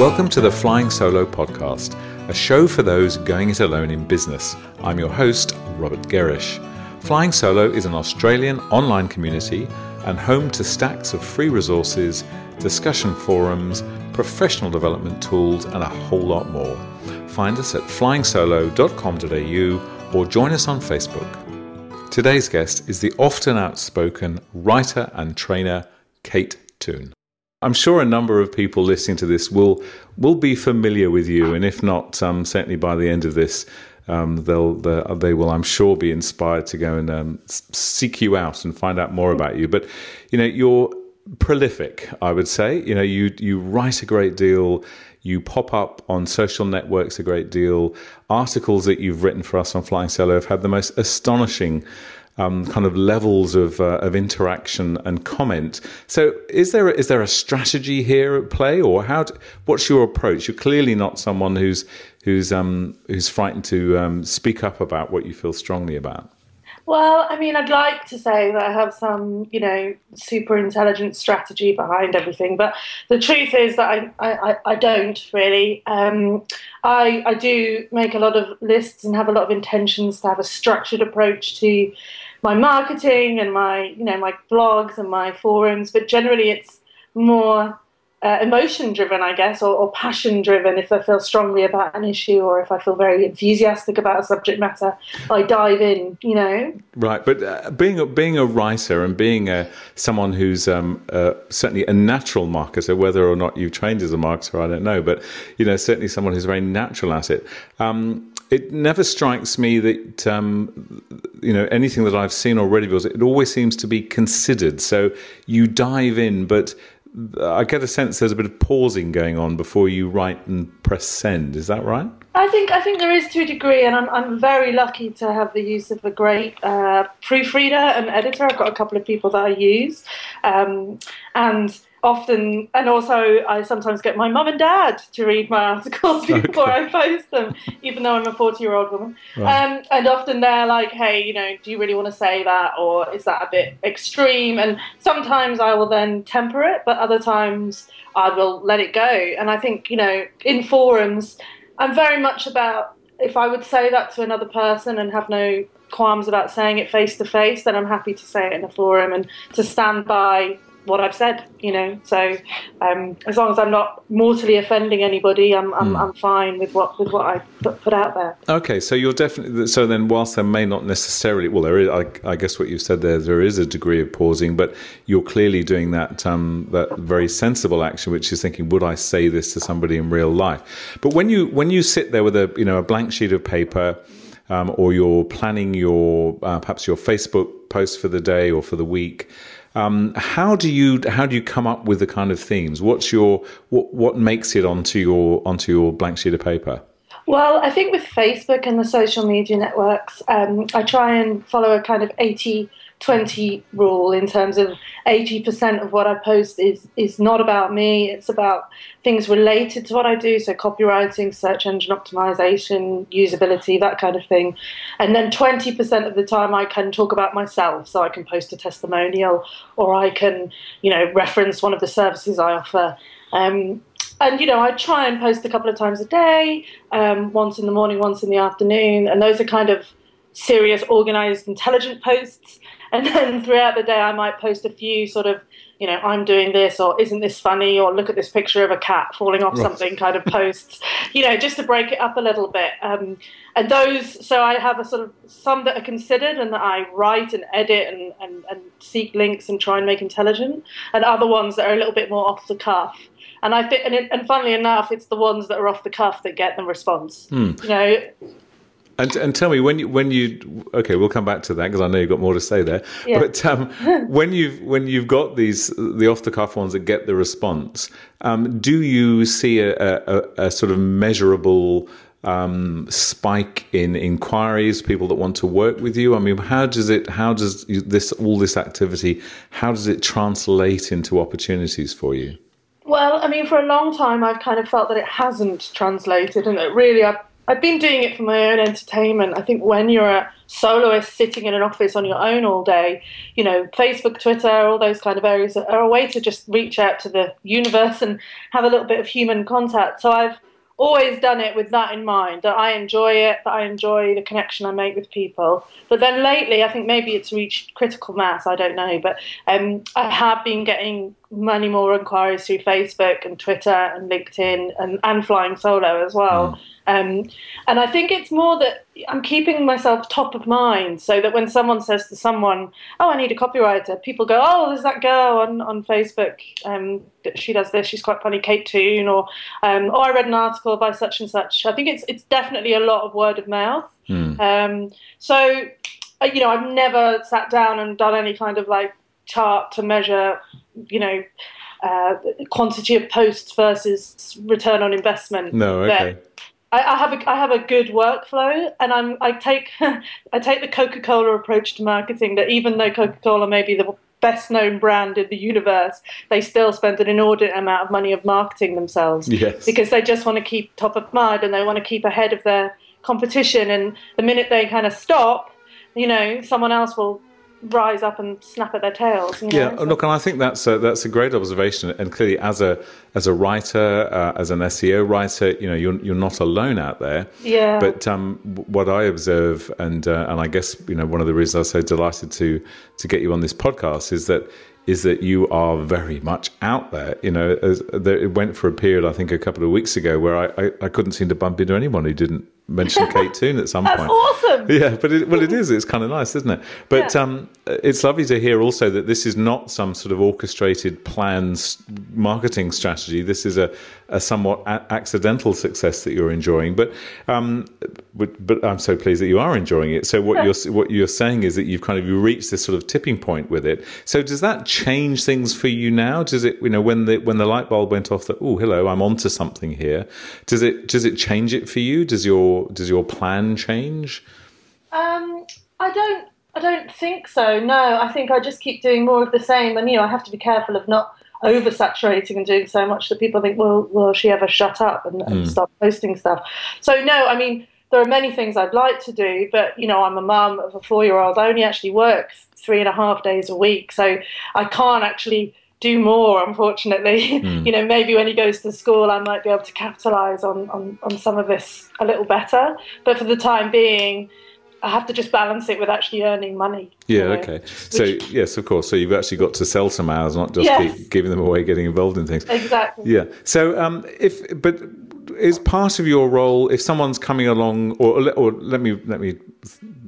Welcome to the Flying Solo podcast, a show for those going it alone in business. I'm your host, Robert Gerrish. Flying Solo is an Australian online community and home to stacks of free resources, discussion forums, professional development tools, and a whole lot more. Find us at flyingsolo.com.au or join us on Facebook. Today's guest is the often outspoken writer and trainer Kate Toon. I'm sure a number of people listening to this will will be familiar with you, and if not, um, certainly by the end of this, um, they'll they will, I'm sure, be inspired to go and um, seek you out and find out more about you. But you know, you're prolific, I would say. You know, you you write a great deal. You pop up on social networks a great deal. Articles that you've written for us on Flying Solo have had the most astonishing um, kind of levels of uh, of interaction and comment. So, is there a, is there a strategy here at play, or how? Do, what's your approach? You're clearly not someone who's who's um, who's frightened to um, speak up about what you feel strongly about. Well, I mean, I'd like to say that I have some, you know, super intelligent strategy behind everything, but the truth is that I, I, I don't really. Um, I, I do make a lot of lists and have a lot of intentions to have a structured approach to my marketing and my you know my blogs and my forums but generally it's more uh, emotion driven i guess or, or passion driven if i feel strongly about an issue or if i feel very enthusiastic about a subject matter i dive in you know? Right but uh, being a, being a writer and being a someone who's um, uh, certainly a natural marketer whether or not you've trained as a marketer i don't know but you know certainly someone who's very natural at it um, it never strikes me that um, you know anything that I've seen already because it always seems to be considered. So you dive in, but I get a sense there's a bit of pausing going on before you write and press send. Is that right? I think I think there is to a degree, and I'm I'm very lucky to have the use of a great uh, proofreader and editor. I've got a couple of people that I use, um, and often, and also I sometimes get my mum and dad to read my articles before okay. I post them, even though I'm a 40 year old woman. Right. Um, and often they're like, hey, you know, do you really want to say that? Or is that a bit extreme? And sometimes I will then temper it, but other times I will let it go. And I think, you know, in forums, I'm very much about if I would say that to another person and have no qualms about saying it face to face, then I'm happy to say it in a forum and to stand by what I've said, you know. So um, as long as I'm not mortally offending anybody, I'm I'm, mm. I'm fine with what with what I put, put, out there. Okay, so you're definitely so then. Whilst there may not necessarily, well, there is. I, I, guess what you said there, there is a degree of pausing, but you're clearly doing that um, that very sensible action, which is thinking, would I say this to somebody in real life? But when you when you sit there with a you know a blank sheet of paper. Um, or you're planning your uh, perhaps your Facebook post for the day or for the week, um, how do you how do you come up with the kind of themes? What's your what what makes it onto your onto your blank sheet of paper? Well, I think with Facebook and the social media networks, um, I try and follow a kind of 80 20 rule in terms of 80% of what I post is, is not about me, it's about things related to what I do, so copywriting, search engine optimization, usability, that kind of thing. And then 20% of the time I can talk about myself, so I can post a testimonial or I can, you know, reference one of the services I offer. Um, and you know, I try and post a couple of times a day, um, once in the morning, once in the afternoon, and those are kind of serious, organized, intelligent posts. And then throughout the day, I might post a few sort of, you know, I'm doing this, or isn't this funny, or look at this picture of a cat falling off right. something kind of posts, you know, just to break it up a little bit. Um, and those, so I have a sort of some that are considered and that I write and edit and, and, and seek links and try and make intelligent, and other ones that are a little bit more off the cuff. And I think, and, it, and funnily enough, it's the ones that are off the cuff that get the response. Hmm. You know, And, and tell me when you when you okay, we'll come back to that because I know you've got more to say there. Yeah. But um, when you've when you've got these the off the cuff ones that get the response, um, do you see a, a, a sort of measurable um, spike in inquiries, people that want to work with you? I mean, how does it? How does this all this activity? How does it translate into opportunities for you? Well, I mean, for a long time, I've kind of felt that it hasn't translated, and that really, I've, I've been doing it for my own entertainment. I think when you're a soloist sitting in an office on your own all day, you know, Facebook, Twitter, all those kind of areas are a way to just reach out to the universe and have a little bit of human contact. So I've always done it with that in mind that I enjoy it, that I enjoy the connection I make with people. But then lately, I think maybe it's reached critical mass, I don't know, but um, I have been getting many more inquiries through Facebook and Twitter and LinkedIn and, and flying solo as well. Mm. Um, and I think it's more that I'm keeping myself top of mind so that when someone says to someone, Oh, I need a copywriter, people go, Oh, there's that girl on, on Facebook. Um, she does this. She's quite funny, Kate Toon. Or, um, Oh, I read an article by such and such. I think it's, it's definitely a lot of word of mouth. Mm. Um, so, uh, you know, I've never sat down and done any kind of like chart to measure, you know, uh, quantity of posts versus return on investment. No, okay. I, I, have a I have a good workflow, and I'm I take I take the Coca Cola approach to marketing. That even though Coca Cola may be the best known brand in the universe, they still spend an inordinate amount of money of marketing themselves. Yes. Because they just want to keep top of mind and they want to keep ahead of their competition. And the minute they kind of stop, you know, someone else will rise up and snap at their tails. You know? Yeah, so. look, and I think that's a, that's a great observation. And clearly, as a as a writer, uh, as an SEO writer, you know, you're you're not alone out there. Yeah. But um, what I observe, and uh, and I guess you know, one of the reasons I was so delighted to to get you on this podcast is that is that you are very much out there. You know, as, there, it went for a period, I think, a couple of weeks ago, where I, I, I couldn't seem to bump into anyone who didn't mention Kate Toon at some That's point. awesome. Yeah, but it, well, it is. It's kind of nice, isn't it? But yeah. um, it's lovely to hear also that this is not some sort of orchestrated planned marketing strategy. This is a, a somewhat a- accidental success that you're enjoying. But, um, but but I'm so pleased that you are enjoying it. So what you're what you're saying is that you've kind of you reached this sort of tipping point with it. So does that change things for you now? Does it you know when the when the light bulb went off that oh hello I'm onto something here? Does it does it change it for you? Does your does your plan change? Um, I don't. I don't think so. No, I think I just keep doing more of the same, and you know, I have to be careful of not oversaturating and doing so much that people think, well, will she ever shut up and, and mm. stop posting stuff? So no, I mean, there are many things I'd like to do, but you know, I'm a mum of a four-year-old. I only actually work three and a half days a week, so I can't actually do more, unfortunately. Mm. you know, maybe when he goes to school, I might be able to capitalize on, on, on some of this a little better. But for the time being, I have to just balance it with actually earning money. Yeah, you know, okay. So, yes, of course. So you've actually got to sell some hours, not just yes. keep giving them away, getting involved in things. Exactly. Yeah. So, um, if, but is part of your role if someone's coming along or or let me let me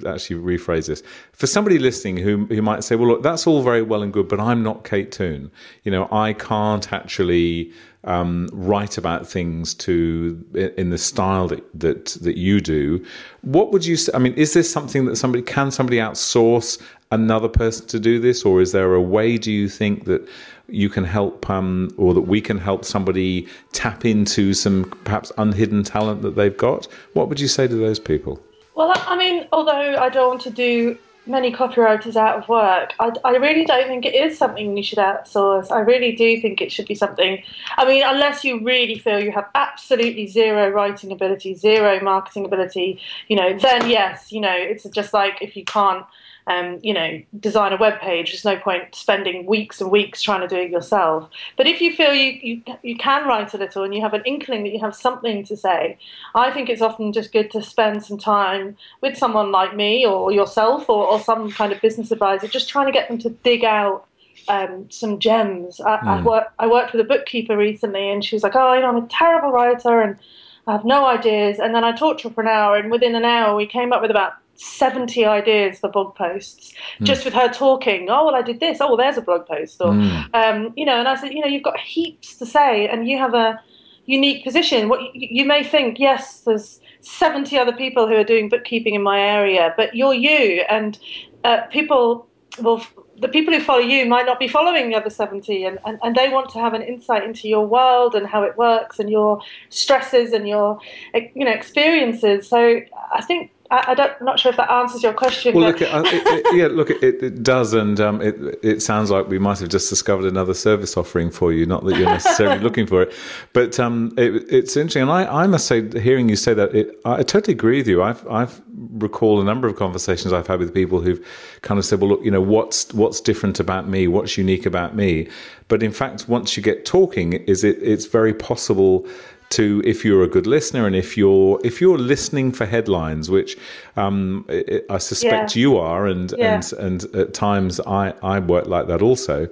actually rephrase this. For somebody listening who who might say well look that's all very well and good but I'm not Kate Toon. You know I can't actually um, write about things to in the style that, that that you do. What would you I mean is this something that somebody can somebody outsource another person to do this? Or is there a way do you think that you can help um, or that we can help somebody tap into some perhaps unhidden talent that they've got, what would you say to those people? Well, I mean, although I don't want to do many copywriters out of work, I, I really don't think it is something you should outsource. I really do think it should be something, I mean, unless you really feel you have absolutely zero writing ability, zero marketing ability, you know, then yes, you know, it's just like if you can't um, you know, design a web page. There's no point spending weeks and weeks trying to do it yourself. But if you feel you, you, you can write a little and you have an inkling that you have something to say, I think it's often just good to spend some time with someone like me or yourself or, or some kind of business advisor, just trying to get them to dig out um, some gems. I, mm. I, work, I worked with a bookkeeper recently, and she was like, "Oh, you know, I'm a terrible writer, and I have no ideas." And then I talked to her for an hour, and within an hour, we came up with about 70 ideas for blog posts mm. just with her talking oh well i did this oh well there's a blog post or mm. um, you know and i said you know you've got heaps to say and you have a unique position what you, you may think yes there's 70 other people who are doing bookkeeping in my area, but you're you. And uh, people will, the people who follow you might not be following the other 70, and, and, and they want to have an insight into your world and how it works and your stresses and your you know experiences. So I think I, I don't, I'm not sure if that answers your question. Well, look, it, it, yeah, look, it, it does, and um, it it sounds like we might have just discovered another service offering for you. Not that you're necessarily looking for it, but um, it's interesting. And I, I must say, hearing you say that, I totally agree with you. I've I've recall a number of conversations I've had with people who've kind of said, well, look, you know, what's what's different about me? What's unique about me? But in fact, once you get talking, is it it's very possible to if you're a good listener and if you're if you're listening for headlines, which um, I suspect yeah. you are, and yeah. and and at times I I work like that also.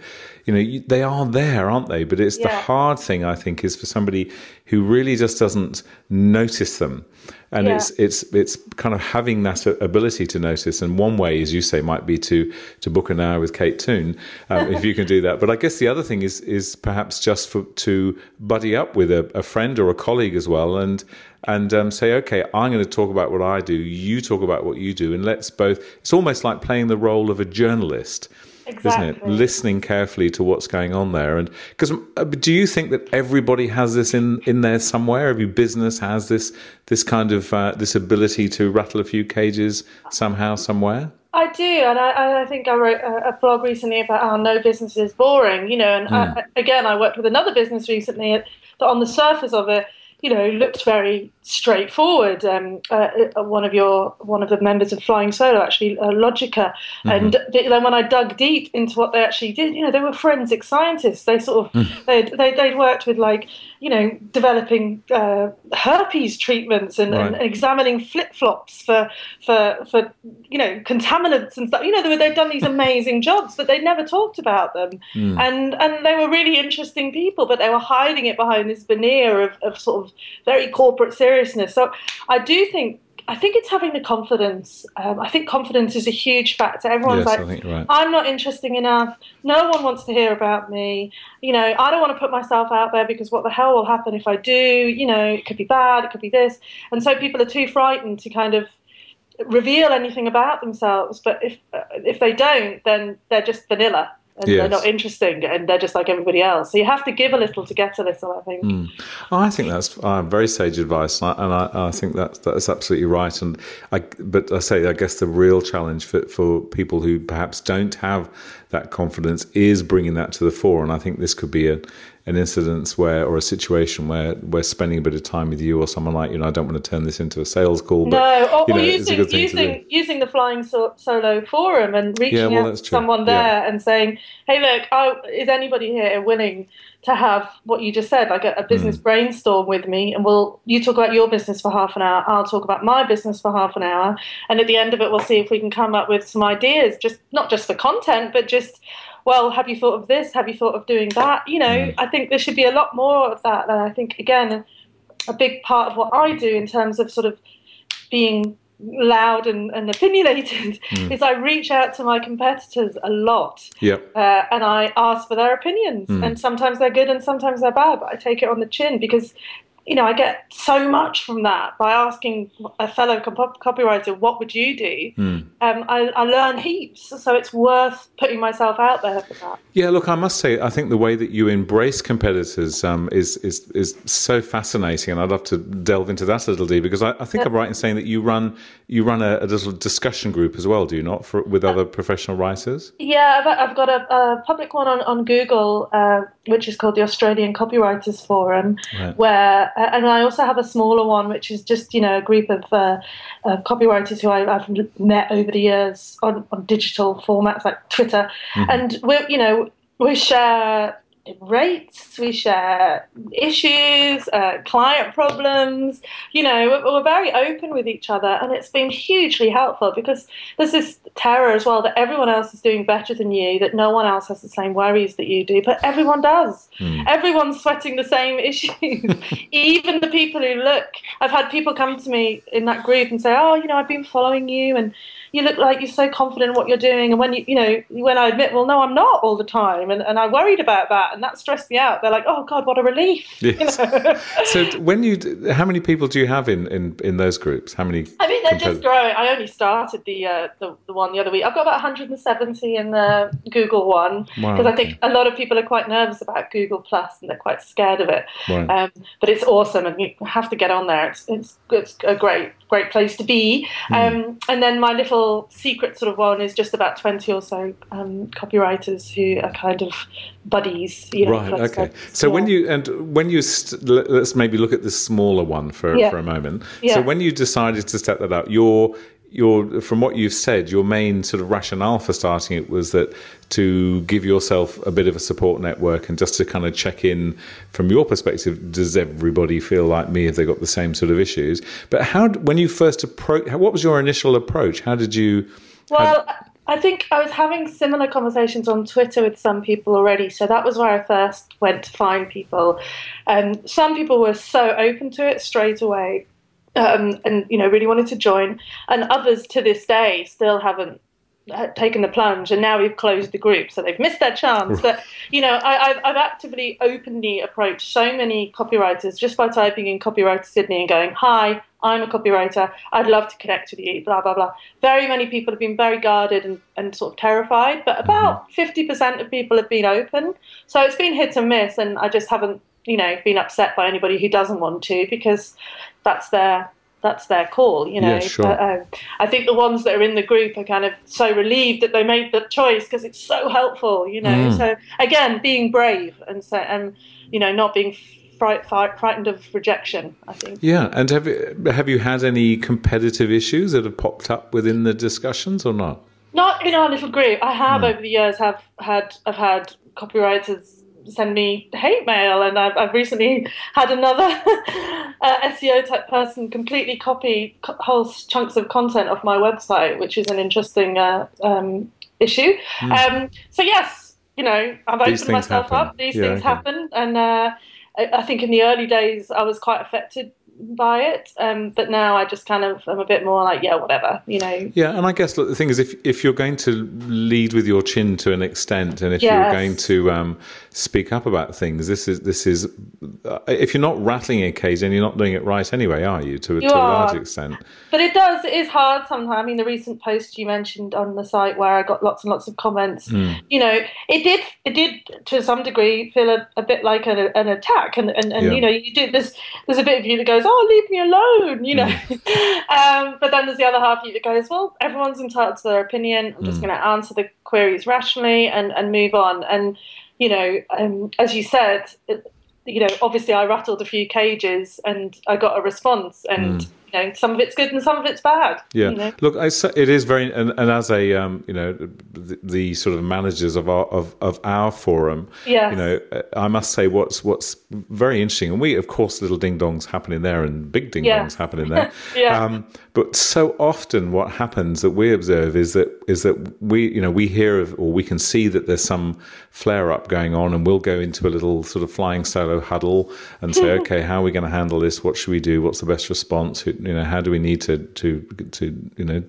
You know, they are there, aren't they? But it's yeah. the hard thing I think is for somebody who really just doesn't notice them and it's it's it's kind of having that ability to notice. And one way, as you say, might be to to book an hour with Kate Toon, um, if you can do that. But I guess the other thing is is perhaps just for, to buddy up with a, a friend or a colleague as well, and and um, say, okay, I'm going to talk about what I do, you talk about what you do, and let's both. It's almost like playing the role of a journalist. Exactly. Isn't it? Listening carefully to what's going on there, and because uh, do you think that everybody has this in in there somewhere? Every business has this this kind of uh, this ability to rattle a few cages somehow, somewhere. I do, and I, I think I wrote a, blog recently about how no business is boring. You know, and mm. I, again, I worked with another business recently that, on the surface of it, you know, looked very straightforward. Um, uh, uh, one of your one of the members of Flying Solo, actually, uh, Logica, mm-hmm. and then when I dug deep into what they actually did, you know, they were forensic scientists. They sort of mm. they'd, they, they'd worked with like you know developing uh, herpes treatments and, right. and examining flip flops for for for you know contaminants and stuff. You know, they were, they'd done these amazing jobs, but they'd never talked about them. Mm. And and they were really interesting people, but they were hiding it behind this veneer of, of sort of very corporate seriousness. So I do think I think it's having the confidence. Um, I think confidence is a huge factor. Everyone's yes, like, right. I'm not interesting enough. No one wants to hear about me. You know, I don't want to put myself out there because what the hell will happen if I do? You know, it could be bad, it could be this. And so people are too frightened to kind of reveal anything about themselves. But if uh, if they don't, then they're just vanilla and yes. they're not interesting and they're just like everybody else. So you have to give a little to get a little, I think. Mm. Oh, I think that's uh, very sage advice, and, I, and I, I, think that that's absolutely right. And I, but I say, I guess the real challenge for, for people who perhaps don't have that confidence is bringing that to the fore. And I think this could be a, an incident where or a situation where we're spending a bit of time with you or someone like you know I don't want to turn this into a sales call but no or, you know, or using using using the flying so- solo forum and reaching yeah, well, out to someone there yeah. and saying hey look oh, is anybody here willing to have what you just said like a, a business mm. brainstorm with me and we'll you talk about your business for half an hour I'll talk about my business for half an hour and at the end of it we'll see if we can come up with some ideas just not just for content but just well, have you thought of this? Have you thought of doing that? You know, mm. I think there should be a lot more of that. And I think, again, a big part of what I do in terms of sort of being loud and, and opinionated mm. is I reach out to my competitors a lot. Yep. Uh, and I ask for their opinions. Mm. And sometimes they're good and sometimes they're bad, but I take it on the chin because you know, I get so much from that by asking a fellow copywriter, "What would you do?" Mm. Um, I, I, learn heaps, so it's worth putting myself out there for that. Yeah, look, I must say, I think the way that you embrace competitors um, is is is so fascinating, and I'd love to delve into that a little deeper because I, I think yeah. I'm right in saying that you run you run a, a, little discussion group as well, do you not, for, with other professional writers? Yeah, I've, I've got a, a, public one on on Google, uh, which is called the Australian Copywriters Forum, right. where and I also have a smaller one, which is just you know a group of uh, uh, copywriters who I, have met over the years on, on digital formats like Twitter, mm-hmm. and we're you know we share rates, we share issues, uh, client problems. You know, we're, we're, very open with each other, and it's been hugely helpful because there's this terror as well that everyone else is doing better than you, that no one else has the same worries that you do, but everyone does. Mm. Everyone's sweating the same issues, even the people who look. I've had people come to me in that group and say, "Oh, you know, I've been following you and." You look like you're so confident in what you're doing. And when you, you know, when I admit, well, no, I'm not all the time. And, and I worried about that. And that stressed me out. They're like, oh God, what a relief. Yes. You know? so when you, how many people do you have in, in, in those groups? How many? I mean, they're just growing. I only started the, uh, the, the one the other week. I've got about 170 in the Google one because wow, I think a lot of people are quite nervous about Google Plus and they're quite scared of it. Right. Um, but it's awesome and you have to get on there. It's, it's, it's a great, great place to be. Mm. Um, and then my little secret sort of one is just about 20 or so um, copywriters who are kind of buddies. You know, right. Okay. So yeah. when you and when you st- let's maybe look at the smaller one for yeah. for a moment. Yeah. So when you decided to set that up, your your from what you've said, your main sort of rationale for starting it was that to give yourself a bit of a support network and just to kind of check in from your perspective. Does everybody feel like me? Have they got the same sort of issues? But how when you first approach, what was your initial approach? How did you? Well. I think I was having similar conversations on Twitter with some people already, so that was where I first went to find people. Um, some people were so open to it straight away, um, and you know really wanted to join, and others to this day still haven't taken the plunge. And now we've closed the group so they've missed their chance. But you know I, have actively openly approached so many copywriters just by typing in copywriter sydney and going hi i'm a copywriter. I'd love to connect with you blah blah blah. Very many people have been very guarded and, and sort of terrified but about mm-hmm. 50% of people have been open. So it's been hit and miss and i just haven't you know been upset by anybody who doesn't want to because that's their that's their call, you know. Yeah, sure. But, uh, I think the ones that are in the group are kind of so relieved that they made the choice because it's so helpful, you know. Mm. So again, being brave and so and you know not being fright, fright, frightened of rejection. I think. Yeah, and have you, have you had any competitive issues that have popped up within the discussions or not? Not in our little group. I have mm. over the years have had I've had copywriters send me hate mail, and I've, I've recently had another uh, SEO type person completely copy whole chunks of content off my website, which is an interesting uh, um, issue. Mm. Um, so yes, you know, I've opened myself happen. up. These yeah, things okay. happen, and uh, I, I think in the early days I was quite affected by it. Um, but now I just kind of am a bit more like, yeah, whatever, you know. Yeah, and I guess look, the thing is, if if you're going to lead with your chin to an extent, and if yes. you're going to um, speak up about things, this is this is uh, if you're not rattling a cage, then you're not doing it right anyway, are you? To, you to are. a large extent. But it does. It is hard sometimes. I mean, the recent post you mentioned on the site where I got lots and lots of comments. Mm. You know, it did it did to some degree feel a, a bit like an, an attack, and and, and yeah. you know, you do there's there's a bit of you that goes, oh, leave me alone, you know. Mm. um, but then there's the other half of you that goes, well, everyone's entitled to their opinion. I'm just mm. going to answer the queries rationally and, and move on. And, you know, um, as you said, it, you know, obviously I rattled a few cages and I got a response. And, mm you know, some of it's good and some of it's bad. Yeah. You know? Look, I, it is very, and, and as a, um, you know, the, the, sort of managers of our of, of our forum, yes. you know, I must say what's what's very interesting, and we, of course, little ding dongs happening there and big ding dongs yeah. happening there. yeah. Um, but so often, what happens that we observe is that is that we, you know, we hear of or we can see that there's some flare up going on, and we'll go into a little sort of flying solo huddle and say, okay, how are we going to handle this? What should we do? What's the best response? You know, how do we need to to to you know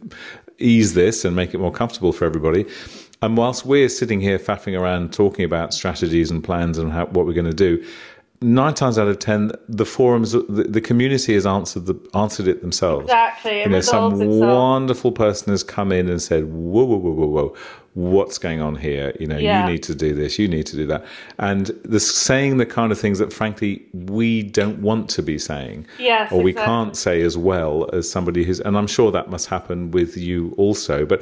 ease this and make it more comfortable for everybody? And whilst we're sitting here faffing around talking about strategies and plans and how, what we're going to do, nine times out of ten, the forums, the, the community has answered the answered it themselves. Exactly. It you know, some itself. wonderful person has come in and said, "Whoa, whoa, whoa, whoa, whoa! What's going on here? You know, yeah. you need to do this, you need to do that," and the saying the kind of things that, frankly, we don't want to be saying, yes, or we can't say as well as somebody who's. And I'm sure that must happen with you also, but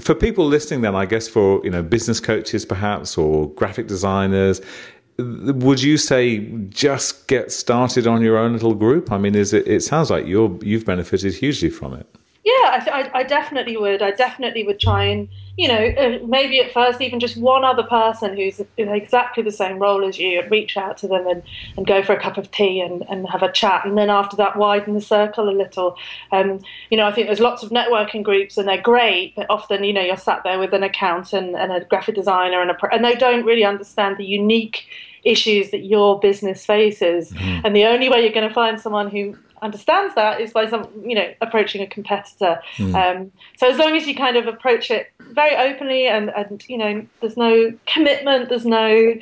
for people listening then i guess for you know business coaches perhaps or graphic designers would you say just get started on your own little group? I mean, is it? It sounds like you're you've benefited hugely from it. Yeah, I, I, definitely would. I definitely would try and, you know, uh, maybe at first even just one other person who's in exactly the same role as you and reach out to them and, and go for a cup of tea and, and have a chat. And then after that, widen the circle a little. Um, you know, I think there's lots of networking groups and they're great, but often, you know, you're sat there with an accountant and a graphic designer and, a, and they don't really understand the unique issues that your business faces. Mm-hmm. And the only way you're going to find someone who understands that is by some, you know, approaching a competitor. Mm. Um, so as long as you kind of approach it very openly and, and, you know, there's no commitment, there's no,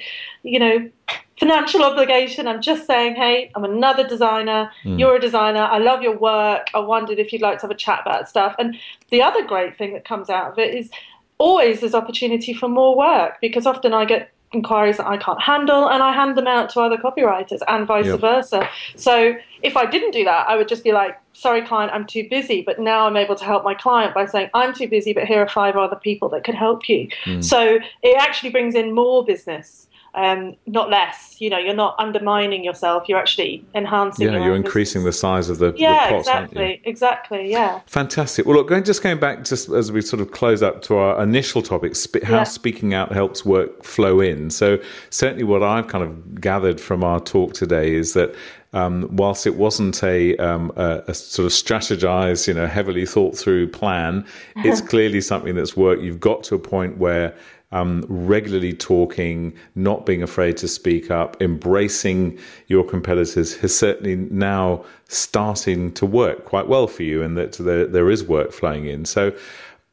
you know, financial obligation. I'm just saying, hey, I'm another designer. Mm. You're a designer. I love your work. I wondered if you'd like to have a chat about stuff. And the other great thing that comes out of it is always there's opportunity for more work because often I get inquiries that I can't handle and I hand them out to other copywriters and vice yep. versa. So if I didn't do that, I would just be like, sorry, client, I'm too busy. But now I'm able to help my client by saying, I'm too busy, but here are five other people that could help you. Mm. So it actually brings in more business um, not less. You know, you're not undermining yourself. You're actually enhancing. Yeah, you're increasing business. the size of the yeah, the exactly, exactly, yeah. Fantastic. Well, look, going just going back just as we sort of close up to our initial topic, sp- how yeah. speaking out helps work flow in. So certainly, what I've kind of gathered from our talk today is that. Um, whilst it wasn't a, um, a, a, sort of strategized, you know, heavily thought through plan, it's clearly something that's worked. You've got to a point where um, regularly talking, not being afraid to speak up, embracing your competitors has certainly now starting to work quite well for you, and that there, there is work flowing in. So,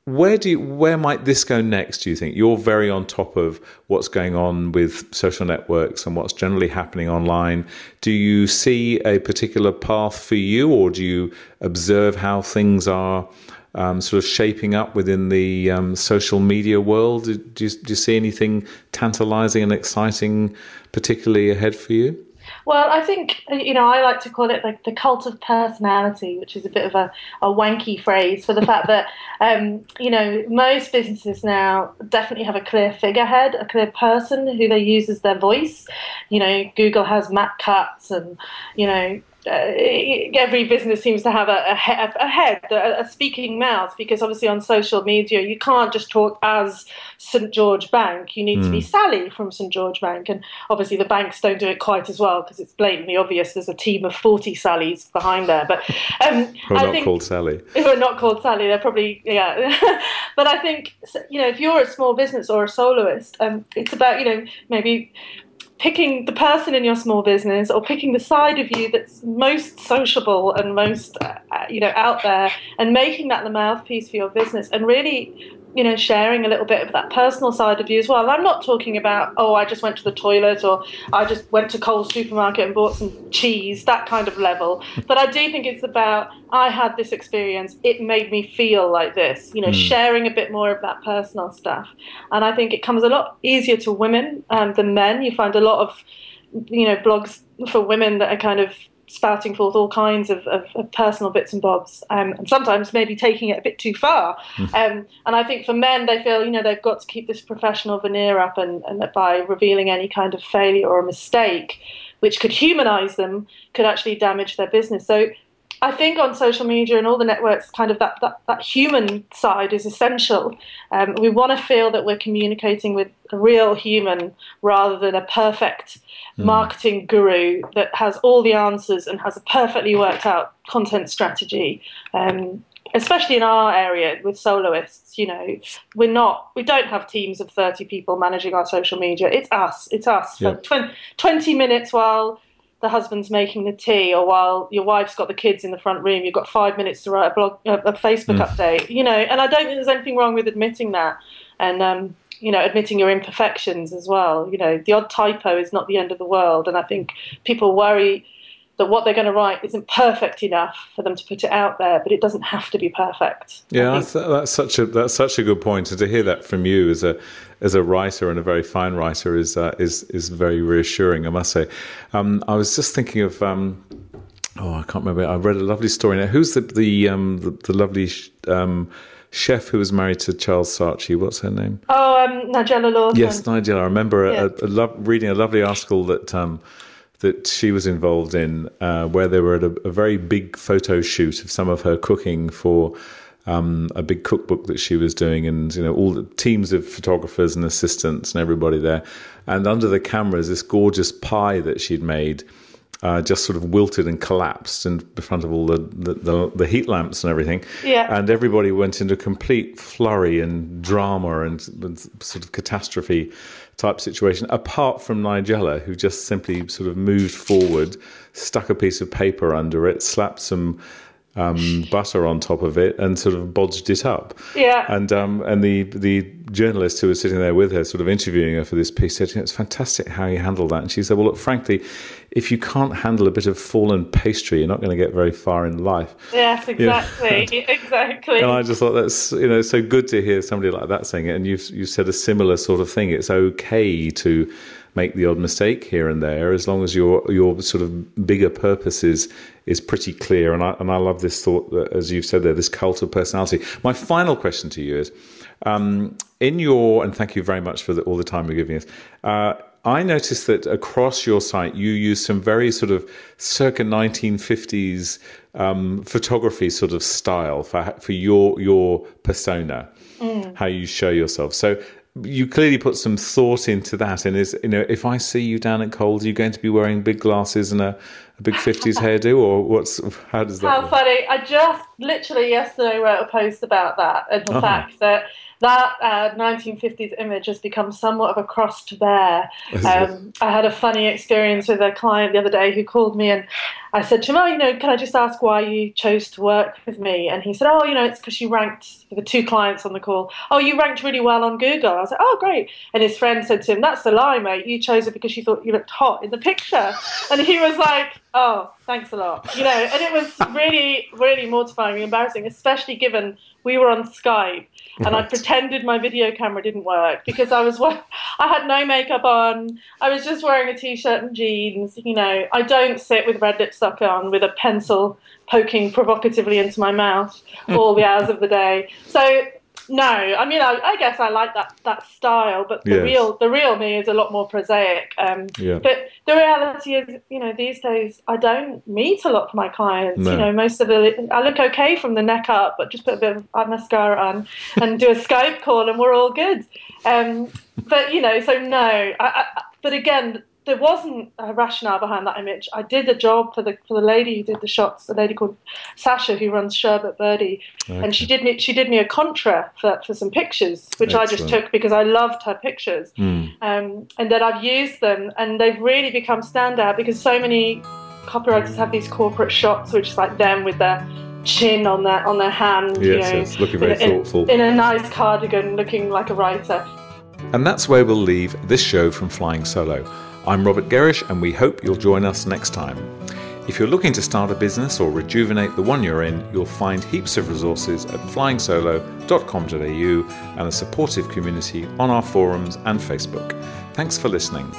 where do you, where might this go next? Do you think you're very on top of what's going on with social networks and what's generally happening online? Do you see a particular path for you, or do you observe how things are? um, sort of shaping up within the um, social media world? Do you, do you see anything tantalizing and exciting, particularly ahead for you? Well, I think you know I like to call it like the cult of personality, which is a bit of a, a wanky phrase for the fact that um, you know most businesses now definitely have a clear figurehead, a clear person who they use as their voice. You know, Google has Matt Cutts, and you know every business seems to have a, a, a head, a, a, speaking mouth, because obviously on social media you can't just talk as St George Bank. You need mm. to be hmm. Sally from St George Bank, and obviously the banks don't do it quite as well because it's blatantly obvious there's a team of forty Sallys behind there. But um, I not think, called Sally. Who are not called Sally? They're probably yeah. but I think you know if you're a small business or a soloist, um, it's about you know maybe picking the person in your small business or picking the side of you that's most sociable and most uh, you know out there and making that the mouthpiece for your business and really you know, sharing a little bit of that personal side of you as well. I'm not talking about, oh, I just went to the toilet or I just went to Coles supermarket and bought some cheese, that kind of level. But I do think it's about, I had this experience, it made me feel like this, you know, mm. sharing a bit more of that personal stuff. And I think it comes a lot easier to women um, than men. You find a lot of, you know, blogs for women that are kind of spouting forth all kinds of, of, of personal bits and bobs, um, and sometimes maybe taking it a bit too far. Mm. Um, and I think for men, they feel you know they've got to keep this professional veneer up, and, and that by revealing any kind of failure or a mistake, which could humanize them, could actually damage their business. So I think on social media and all the networks, kind of that, that, that human side is essential. Um, we want to feel that we're communicating with a real human rather than a perfect mm. marketing guru that has all the answers and has a perfectly worked out content strategy. Um, especially in our area with soloists, you know, we're not, we don't have teams of 30 people managing our social media. It's us. It's us for 20, 20 minutes while the husband's making the tea or while your wife's got the kids in the front room you've got five minutes to write a blog a facebook mm. update you know and i don't think there's anything wrong with admitting that and um, you know admitting your imperfections as well you know the odd typo is not the end of the world and i think people worry that what they're going to write isn't perfect enough for them to put it out there, but it doesn't have to be perfect. Yeah, that's, that's, such a that's such a good point, and to hear that from you as a as a writer and a very fine writer is uh, is is very reassuring. I must say. Um, I was just thinking of. Um, oh, I can't remember. I read a lovely story now. Who's the the um, the, the, lovely um, chef who was married to Charles Saatchi? What's her name? Oh, um, Nigella Lawson. Yes, Nigella. I remember yeah. a, a lo- reading a lovely article that um, that she was involved in, uh, where they were at a, a, very big photo shoot of some of her cooking for um, a big cookbook that she was doing, and you know all the teams of photographers and assistants and everybody there. And under the cameras, this gorgeous pie that she'd made. uh, just sort of wilted and collapsed in front of all the, the, the, the, heat lamps and everything. Yeah. And everybody went into complete flurry and drama and, and sort of catastrophe type situation, apart from Nigella, who just simply sort of moved forward, stuck a piece of paper under it, slapped some um, butter on top of it and sort of bodged it up. Yeah. And um, and the the journalist who was sitting there with her, sort of interviewing her for this piece, said, "It's fantastic how you handle that." And she said, "Well, look, frankly, if you can't handle a bit of fallen pastry, you're not going to get very far in life." Yes, exactly, you know? exactly. And I just thought that's you know so good to hear somebody like that saying it. And you've you said a similar sort of thing. It's okay to make the odd mistake here and there, as long as your your sort of bigger purpose is is pretty clear. And I and I love this thought that, as you've said there, this cult of personality. My final question to you is, um, in your and thank you very much for the, all the time you're giving us. Uh, I noticed that across your site you use some very sort of circa 1950s um, photography sort of style for for your your persona, mm. how you show yourself. So you clearly put some thought into that. And is you know, if I see you down at Coles, are you going to be wearing big glasses and a, a big fifties hairdo, or what's how does that? How work? funny! I just literally yesterday wrote a post about that and the uh-huh. fact that that uh, 1950s image has become somewhat of a cross to bear. Um, I had a funny experience with a client the other day who called me and I said to him, Oh, you know, can I just ask why you chose to work with me? And he said, Oh, you know, it's because you ranked, the two clients on the call, Oh, you ranked really well on Google. I was like, Oh, great. And his friend said to him, That's a lie, mate. You chose it because you thought you looked hot in the picture. And he was like, Oh, thanks a lot. You know, and it was really, really mortifying and embarrassing, especially given we were on Skype and right. I pretended my video camera didn't work because I was I had no makeup on. I was just wearing a t-shirt and jeans. You know, I don't sit with red lipstick on with a pencil poking provocatively into my mouth all the hours of the day. So no, I mean, I, I, guess I like that that style, but the yes. real the real me is a lot more prosaic. Um, yeah. But the reality is, you know, these days I don't meet a lot of my clients. No. You know, most of the I look okay from the neck up, but just put a bit of mascara on and do a Skype call, and we're all good. Um, but you know, so no. I, I, but again, there wasn't a rationale behind that image. I did a job for the for the lady who did the shots, a lady called Sasha who runs Sherbet Birdie, okay. and she did me she did me a contra for, for some pictures, which Excellent. I just took because I loved her pictures, mm. um, and that I've used them, and they've really become standout because so many copywriters have these corporate shots, which is like them with their chin on their on their hand, yes, you know, yes, looking very in, thoughtful, in, in a nice cardigan, looking like a writer. And that's where we'll leave this show from Flying Solo. I'm Robert Gerrish, and we hope you'll join us next time. If you're looking to start a business or rejuvenate the one you're in, you'll find heaps of resources at flyingsolo.com.au and a supportive community on our forums and Facebook. Thanks for listening.